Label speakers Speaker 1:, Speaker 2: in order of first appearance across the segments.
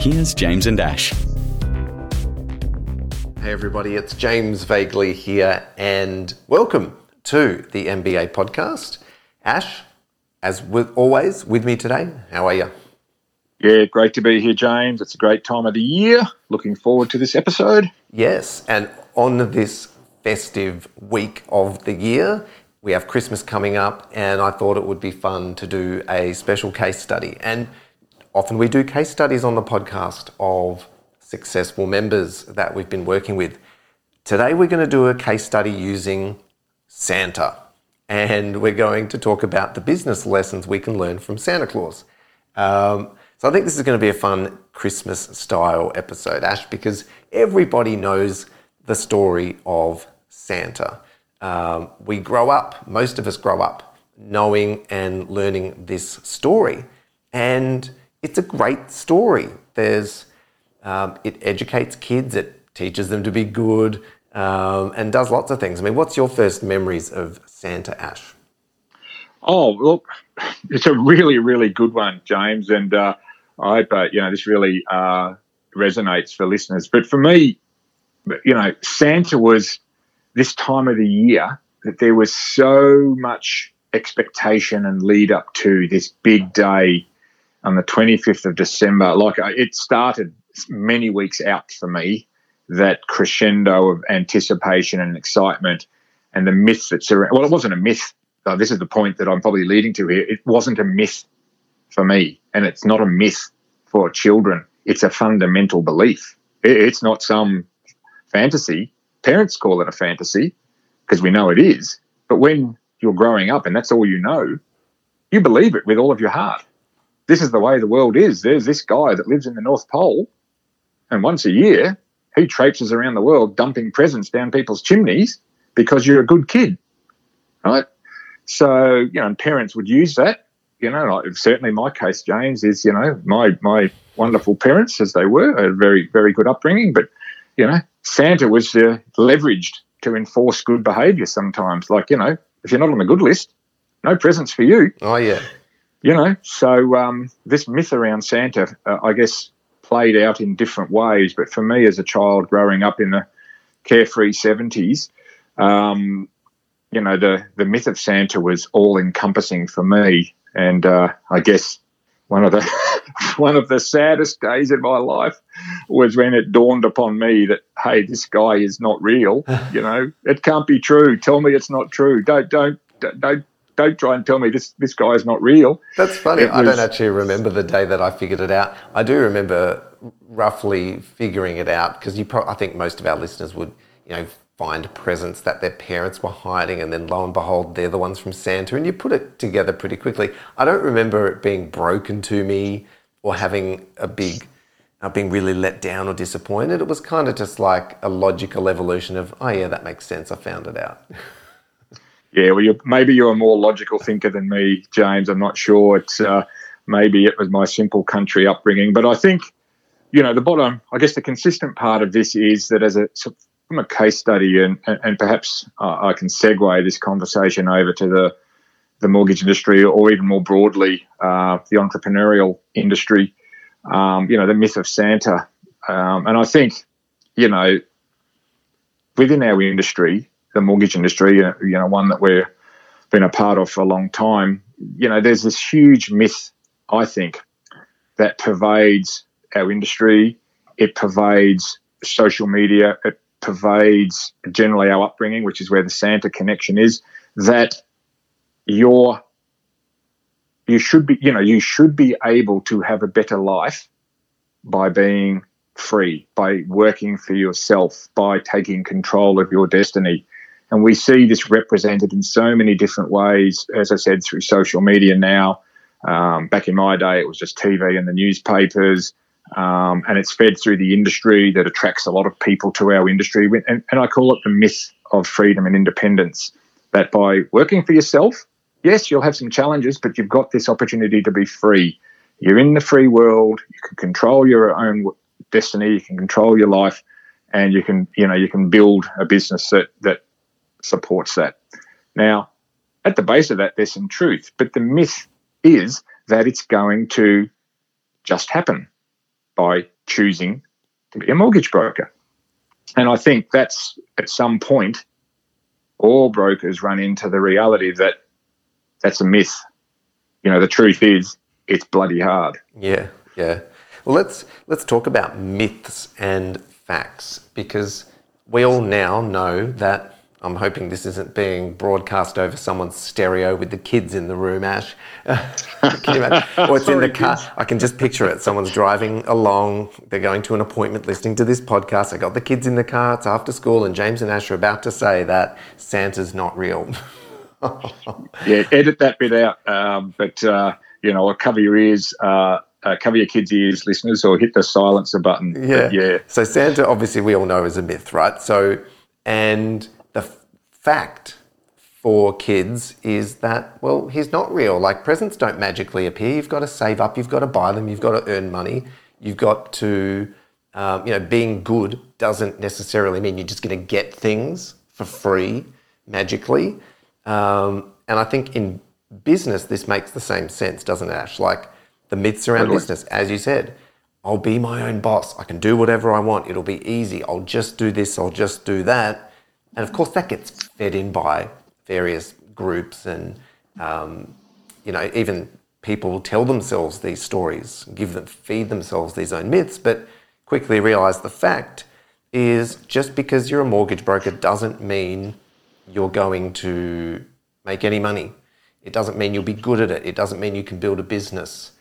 Speaker 1: Here's James and Ash.
Speaker 2: Hey, everybody, it's James Vagley here, and welcome to the MBA podcast. Ash, as with always, with me today. How are you?
Speaker 3: Yeah, great to be here, James. It's a great time of the year. Looking forward to this episode.
Speaker 2: Yes, and on this festive week of the year, we have Christmas coming up, and I thought it would be fun to do a special case study. And often we do case studies on the podcast of successful members that we've been working with. Today, we're going to do a case study using Santa, and we're going to talk about the business lessons we can learn from Santa Claus. Um, so, I think this is going to be a fun Christmas style episode, Ash, because everybody knows the story of Santa. Um, we grow up, most of us grow up, knowing and learning this story. And it's a great story. There's, um, it educates kids, it teaches them to be good, um, and does lots of things. I mean, what's your first memories of Santa Ash?
Speaker 3: Oh, look, it's a really, really good one, James. And uh, I hope, uh, you know, this really uh, resonates for listeners. But for me, you know, Santa was this time of the year that there was so much expectation and lead up to this big day on the 25th of December. Like uh, it started many weeks out for me, that crescendo of anticipation and excitement and the myth that's around. Well, it wasn't a myth. Uh, this is the point that I'm probably leading to here. It wasn't a myth for me, and it's not a myth for children. It's a fundamental belief. It's not some fantasy. Parents call it a fantasy because we know it is. But when you're growing up and that's all you know, you believe it with all of your heart. This is the way the world is. There's this guy that lives in the North Pole, and once a year, he traipses around the world dumping presents down people's chimneys because you're a good kid, right? So, you know, parents would use that. You know, like certainly my case, James, is, you know, my, my wonderful parents, as they were, a very, very good upbringing, but, you know, Santa was uh, leveraged to enforce good behaviour sometimes. Like, you know, if you're not on the good list, no presents for you.
Speaker 2: Oh, yeah.
Speaker 3: You know, so um, this myth around Santa, uh, I guess, played out in different ways. But for me, as a child growing up in the carefree 70s, um, you know, the, the myth of Santa was all encompassing for me. And uh, I guess one of the one of the saddest days in my life was when it dawned upon me that hey, this guy is not real. you know, it can't be true. Tell me it's not true. Don't don't don't don't try and tell me this this guy is not real.
Speaker 2: That's funny. Was, I don't actually remember the day that I figured it out. I do remember roughly figuring it out because you. Pro- I think most of our listeners would, you know, find presents that their parents were hiding, and then lo and behold, they're the ones from Santa, and you put it together pretty quickly. I don't remember it being broken to me or having a big, uh, being really let down or disappointed. It was kind of just like a logical evolution of, oh yeah, that makes sense. I found it out.
Speaker 3: yeah, well, you're, maybe you're a more logical thinker than me, James. I'm not sure. It's uh, maybe it was my simple country upbringing, but I think you know the bottom. I guess the consistent part of this is that as a from a case study, and, and perhaps uh, I can segue this conversation over to the the mortgage industry, or even more broadly, uh, the entrepreneurial industry. Um, you know, the myth of Santa, um, and I think, you know, within our industry, the mortgage industry, you know, one that we've been a part of for a long time. You know, there's this huge myth, I think, that pervades our industry. It pervades social media. It pervades generally our upbringing, which is where the Santa connection is, that you're you should be you know you should be able to have a better life by being free, by working for yourself, by taking control of your destiny. And we see this represented in so many different ways, as I said, through social media now. Um, back in my day, it was just TV and the newspapers. um, and it's fed through the industry that attracts a lot of people to our industry. And, and I call it the myth of freedom and independence. That by working for yourself, yes, you'll have some challenges, but you've got this opportunity to be free. You're in the free world. You can control your own destiny. You can control your life, and you can, you know, you can build a business that that supports that. Now, at the base of that, there's some truth, but the myth is that it's going to just happen by choosing to be a mortgage broker. And I think that's at some point, all brokers run into the reality that that's a myth. You know, the truth is it's bloody hard.
Speaker 2: Yeah, yeah. Well, let's let's talk about myths and facts because we all now know that I'm hoping this isn't being broadcast over someone's stereo with the kids in the room, Ash. can you imagine? Or it's Sorry, in the car. Kids. I can just picture it. Someone's driving along, they're going to an appointment, listening to this podcast. I got the kids in the car, it's after school, and James and Ash are about to say that Santa's not real.
Speaker 3: yeah, edit that bit out. Um, but, uh, you know, cover your ears. Uh, uh, cover your kids' ears, listeners, or hit the silencer button.
Speaker 2: Yeah. But yeah. So Santa, obviously, we all know is a myth, right? So, and fact for kids is that, well, he's not real. Like presents don't magically appear. You've got to save up, you've got to buy them, you've got to earn money, you've got to, um, you know, being good doesn't necessarily mean you're just going to get things for free magically. Um, and I think in business, this makes the same sense, doesn't it, Ash? Like the myths around totally. business, as you said. I'll be my own boss. I can do whatever I want. It'll be easy. I'll just do this. I'll just do that. And of course, that gets fed in by various groups and, um, you know, even people tell themselves these stories, give them, feed themselves these own myths, but quickly realize the fact is just because you're a mortgage broker doesn't mean you're going to make any money. It doesn't mean you'll be good at it. It doesn't mean you can build a business.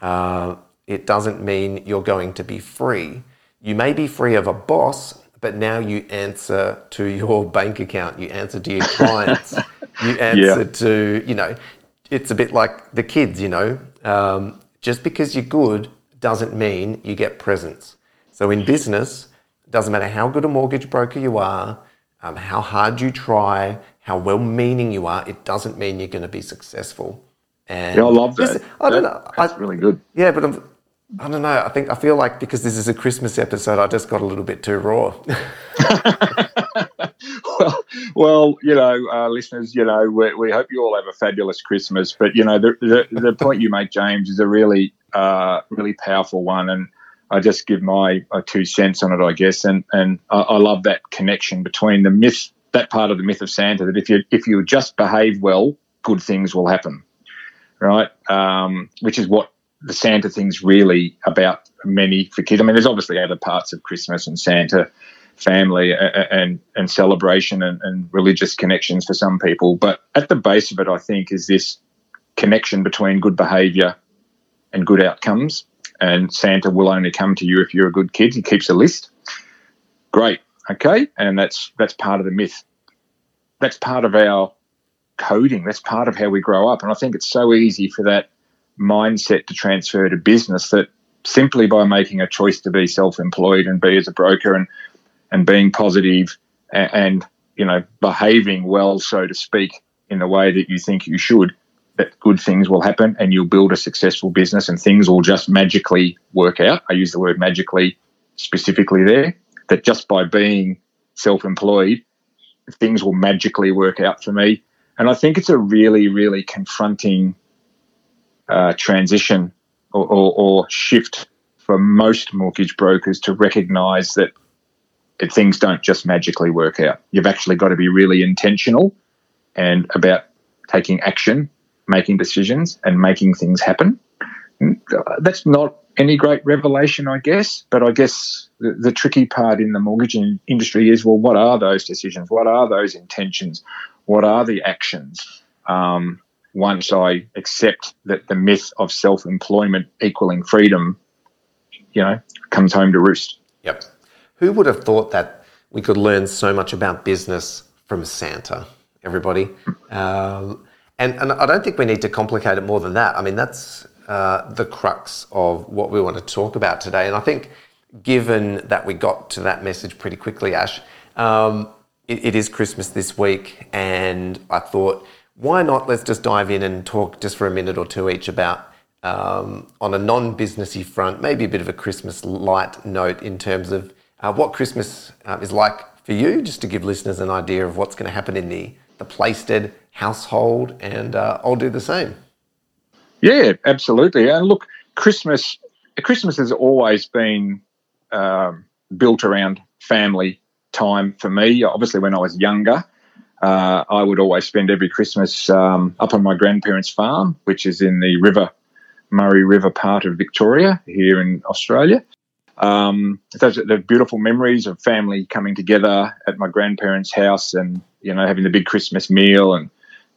Speaker 2: Uh, it doesn't mean you're going to be free. You may be free of a boss, but now you answer to your bank account, you answer to your clients, you answer yeah. to, you know, it's a bit like the kids, you know. Um, just because you're good doesn't mean you get presents. So in business, it doesn't matter how good a mortgage broker you are, um, how hard you try, how well meaning you are, it doesn't mean you're going to be successful.
Speaker 3: And yeah, I love that. I don't know. That's I, really good.
Speaker 2: Yeah, but I'm, I don't know. I think I feel like because this is a Christmas episode, I just got a little bit too raw.
Speaker 3: well, well, you know, uh, listeners, you know, we, we, hope you all have a fabulous Christmas. But you know, the the, the point you make, James, is a really, uh, really powerful one, and I just give my, my, two cents on it, I guess. And and I, I love that connection between the myth, that part of the myth of Santa, that if you if you just behave well, good things will happen, right? Um, which is what the Santa thing's really about many for kids. I mean, there's obviously other parts of Christmas and Santa family uh, uh, and and celebration and, and, religious connections for some people, but at the base of it, I think, is this connection between good behaviour and good outcomes. And Santa will only come to you if you're a good kid. He keeps a list. Great, okay, and that's that's part of the myth. That's part of our coding. That's part of how we grow up. And I think it's so easy for that mindset to transfer to business that simply by making a choice to be self-employed and be as a broker and and being positive and, and you know behaving well so to speak in the way that you think you should that good things will happen and you'll build a successful business and things will just magically work out. I use the word magically specifically there that just by being self-employed things will magically work out for me. And i think it's a really really confronting uh, transition or, or, or, shift for most mortgage brokers to recognize that things don't just magically work out. You've actually got to be really intentional and about taking action, making decisions, and making things happen. Uh, that's not any great revelation, I guess, but I guess the, the tricky part in the mortgage in industry is well, what are those decisions? What are those intentions? What are the actions? Um, once I accept that the myth of self employment equaling freedom, you know, comes home to roost.
Speaker 2: Yep. Who would have thought that we could learn so much about business from Santa, everybody? Um, and, and I don't think we need to complicate it more than that. I mean, that's uh, the crux of what we want to talk about today. And I think, given that we got to that message pretty quickly, Ash, um, it, it is Christmas this week, and I thought, why not? Let's just dive in and talk just for a minute or two each about. Um, on a non-businessy front, maybe a bit of a Christmas light note in terms of uh, what Christmas uh, is like for you, just to give listeners an idea of what's going to happen in the the Playstead household, and uh, I'll do the same.
Speaker 3: Yeah, absolutely. And look, Christmas Christmas has always been um, built around family time for me. Obviously, when I was younger, uh, I would always spend every Christmas um, up on my grandparents' farm, which is in the River Murray River part of Victoria here in Australia. Um, those are the beautiful memories of family coming together at my grandparents' house and you know having the big Christmas meal and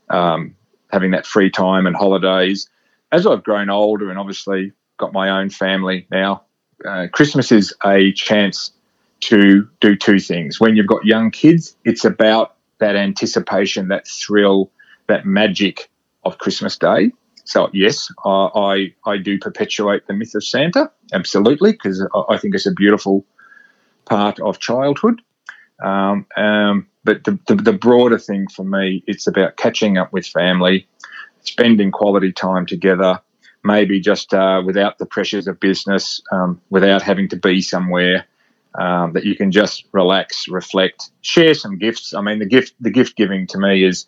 Speaker 3: um, having that free time and holidays. As I've grown older and obviously got my own family now, uh, Christmas is a chance to do two things. When you've got young kids, it's about that anticipation, that thrill, that magic of Christmas Day. So yes, I I, I do perpetuate the myth of Santa, absolutely, because I think it's a beautiful part of childhood. Um, um, but the, the, the broader thing for me, it's about catching up with family, spending quality time together, maybe just uh, without the pressures of business, um, without having to be somewhere. Um, that you can just relax, reflect, share some gifts. I mean, the gift the gift giving to me is,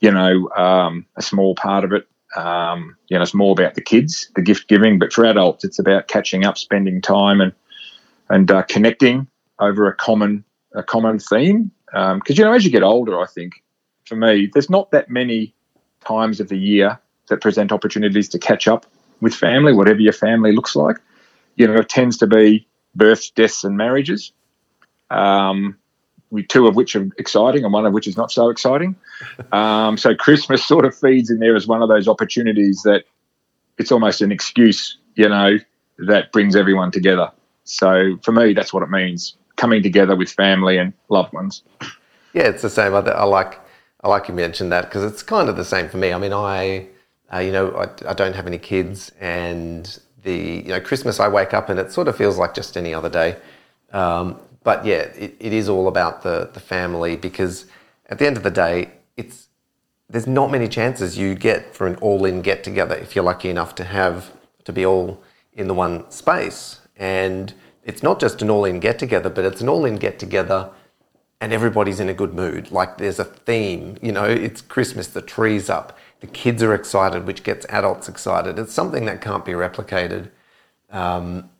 Speaker 3: you know, um, a small part of it. Um, you know, it's more about the kids, the gift giving, but for adults, it's about catching up, spending time, and and uh, connecting over a common a common theme. Because um, you know, as you get older, I think for me, there's not that many times of the year that present opportunities to catch up with family, whatever your family looks like. You know, it tends to be births, deaths, and marriages. Um, we, two of which are exciting and one of which is not so exciting. Um, so Christmas sort of feeds in there as one of those opportunities that it's almost an excuse, you know, that brings everyone together. So for me, that's what it means: coming together with family and loved ones.
Speaker 2: Yeah, it's the same. I, I like I like you mentioned that because it's kind of the same for me. I mean, I uh, you know I, I don't have any kids, and the you know Christmas I wake up and it sort of feels like just any other day. Um, but yeah, it, it is all about the the family because at the end of the day, it's there's not many chances you get for an all-in get together if you're lucky enough to have to be all in the one space. And it's not just an all-in get together, but it's an all-in get together and everybody's in a good mood. Like there's a theme, you know, it's Christmas, the tree's up, the kids are excited, which gets adults excited. It's something that can't be replicated. Um,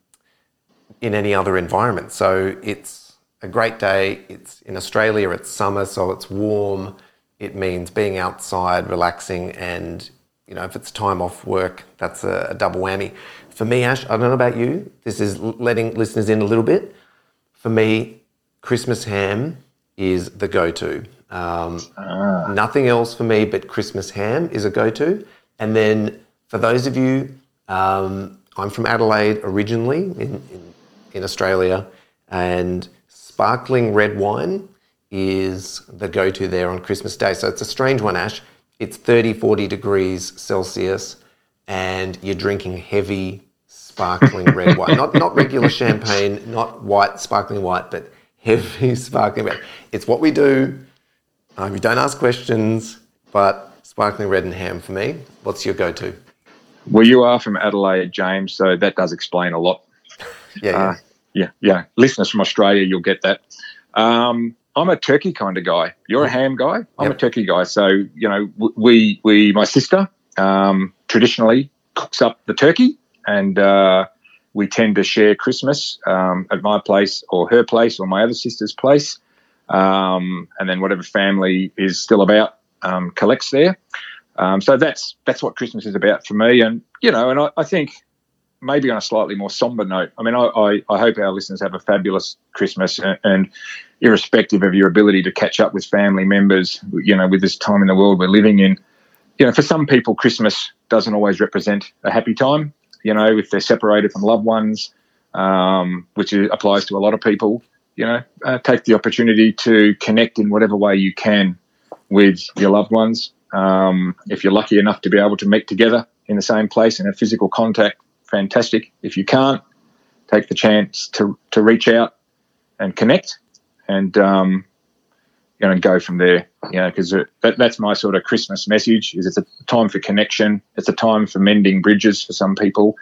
Speaker 2: in any other environment. So it's a great day. It's in Australia, it's summer, so it's warm. It means being outside, relaxing, and you know, if it's time off work, that's a, a double whammy. For me, Ash, I don't know about you. This is letting listeners in a little bit. For me, Christmas ham is the go-to. Um, ah. Nothing else for me but Christmas ham is a go-to. And then for those of you, um, I'm from Adelaide originally in, in in Australia, and sparkling red wine is the go to there on Christmas Day. So it's a strange one, Ash. It's 30, 40 degrees Celsius, and you're drinking heavy sparkling red wine. Not, not regular champagne, not white, sparkling white, but heavy sparkling red. It's what we do. Um, you don't ask questions, but sparkling red and ham for me. What's your go to?
Speaker 3: Well, you are from Adelaide, James, so that does explain a lot.
Speaker 2: yeah, yeah. Uh,
Speaker 3: yeah, yeah. Listeners from Australia, you'll get that. Um, I'm a turkey kind of guy. You're a ham guy. I'm yep. a turkey guy. So you know, we we my sister um, traditionally cooks up the turkey, and uh, we tend to share Christmas um, at my place or her place or my other sister's place, um, and then whatever family is still about um, collects there. Um, so that's that's what Christmas is about for me, and you know, and I, I think maybe on a slightly more somber note, I mean, I, I, I hope our listeners have a fabulous Christmas and, and, irrespective of your ability to catch up with family members, you know, with this time in the world we're living in, you know, for some people, Christmas doesn't always represent a happy time, you know, if they're separated from loved ones, um, which applies to a lot of people, you know, uh, take the opportunity to connect in whatever way you can with your loved ones. Um, if you're lucky enough to be able to meet together in the same place in a physical contact, fantastic. If you can't, take the chance to, to reach out and connect and um, you know, go from there. You know, because that, that's my sort of Christmas message: is it's a time for connection, it's a time for mending bridges for some people,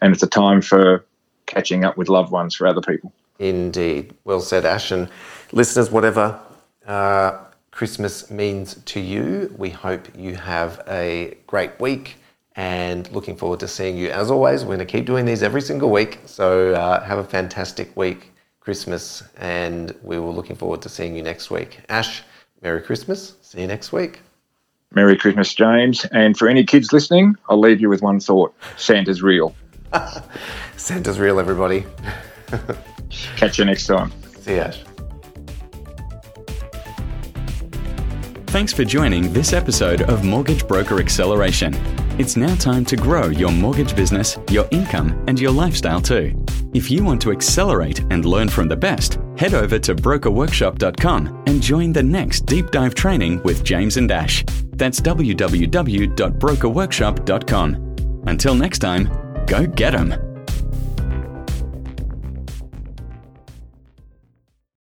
Speaker 3: and it's a time for catching up with loved ones for other people.
Speaker 2: Indeed, well said, Ash. And listeners, whatever uh, Christmas means to you, we hope you have a great week. And looking forward to seeing you. As always, we're going to keep doing these every single week. So uh, have a fantastic week Christmas, and we were looking forward to seeing you next week. Ash, Merry Christmas. See you next week.
Speaker 3: Merry Christmas, James. And for any kids listening, I'll leave you with one thought Santa's real.
Speaker 2: Santa's real, everybody.
Speaker 3: Catch you next time.
Speaker 2: See you, Ash.
Speaker 1: Thanks for joining this episode of Mortgage Broker Acceleration. It's now time to grow your mortgage business, your income, and your lifestyle too. If you want to accelerate and learn from the best, head over to brokerworkshop.com and join the next deep dive training with James and Ash. That's www.brokerworkshop.com. Until next time, go get 'em.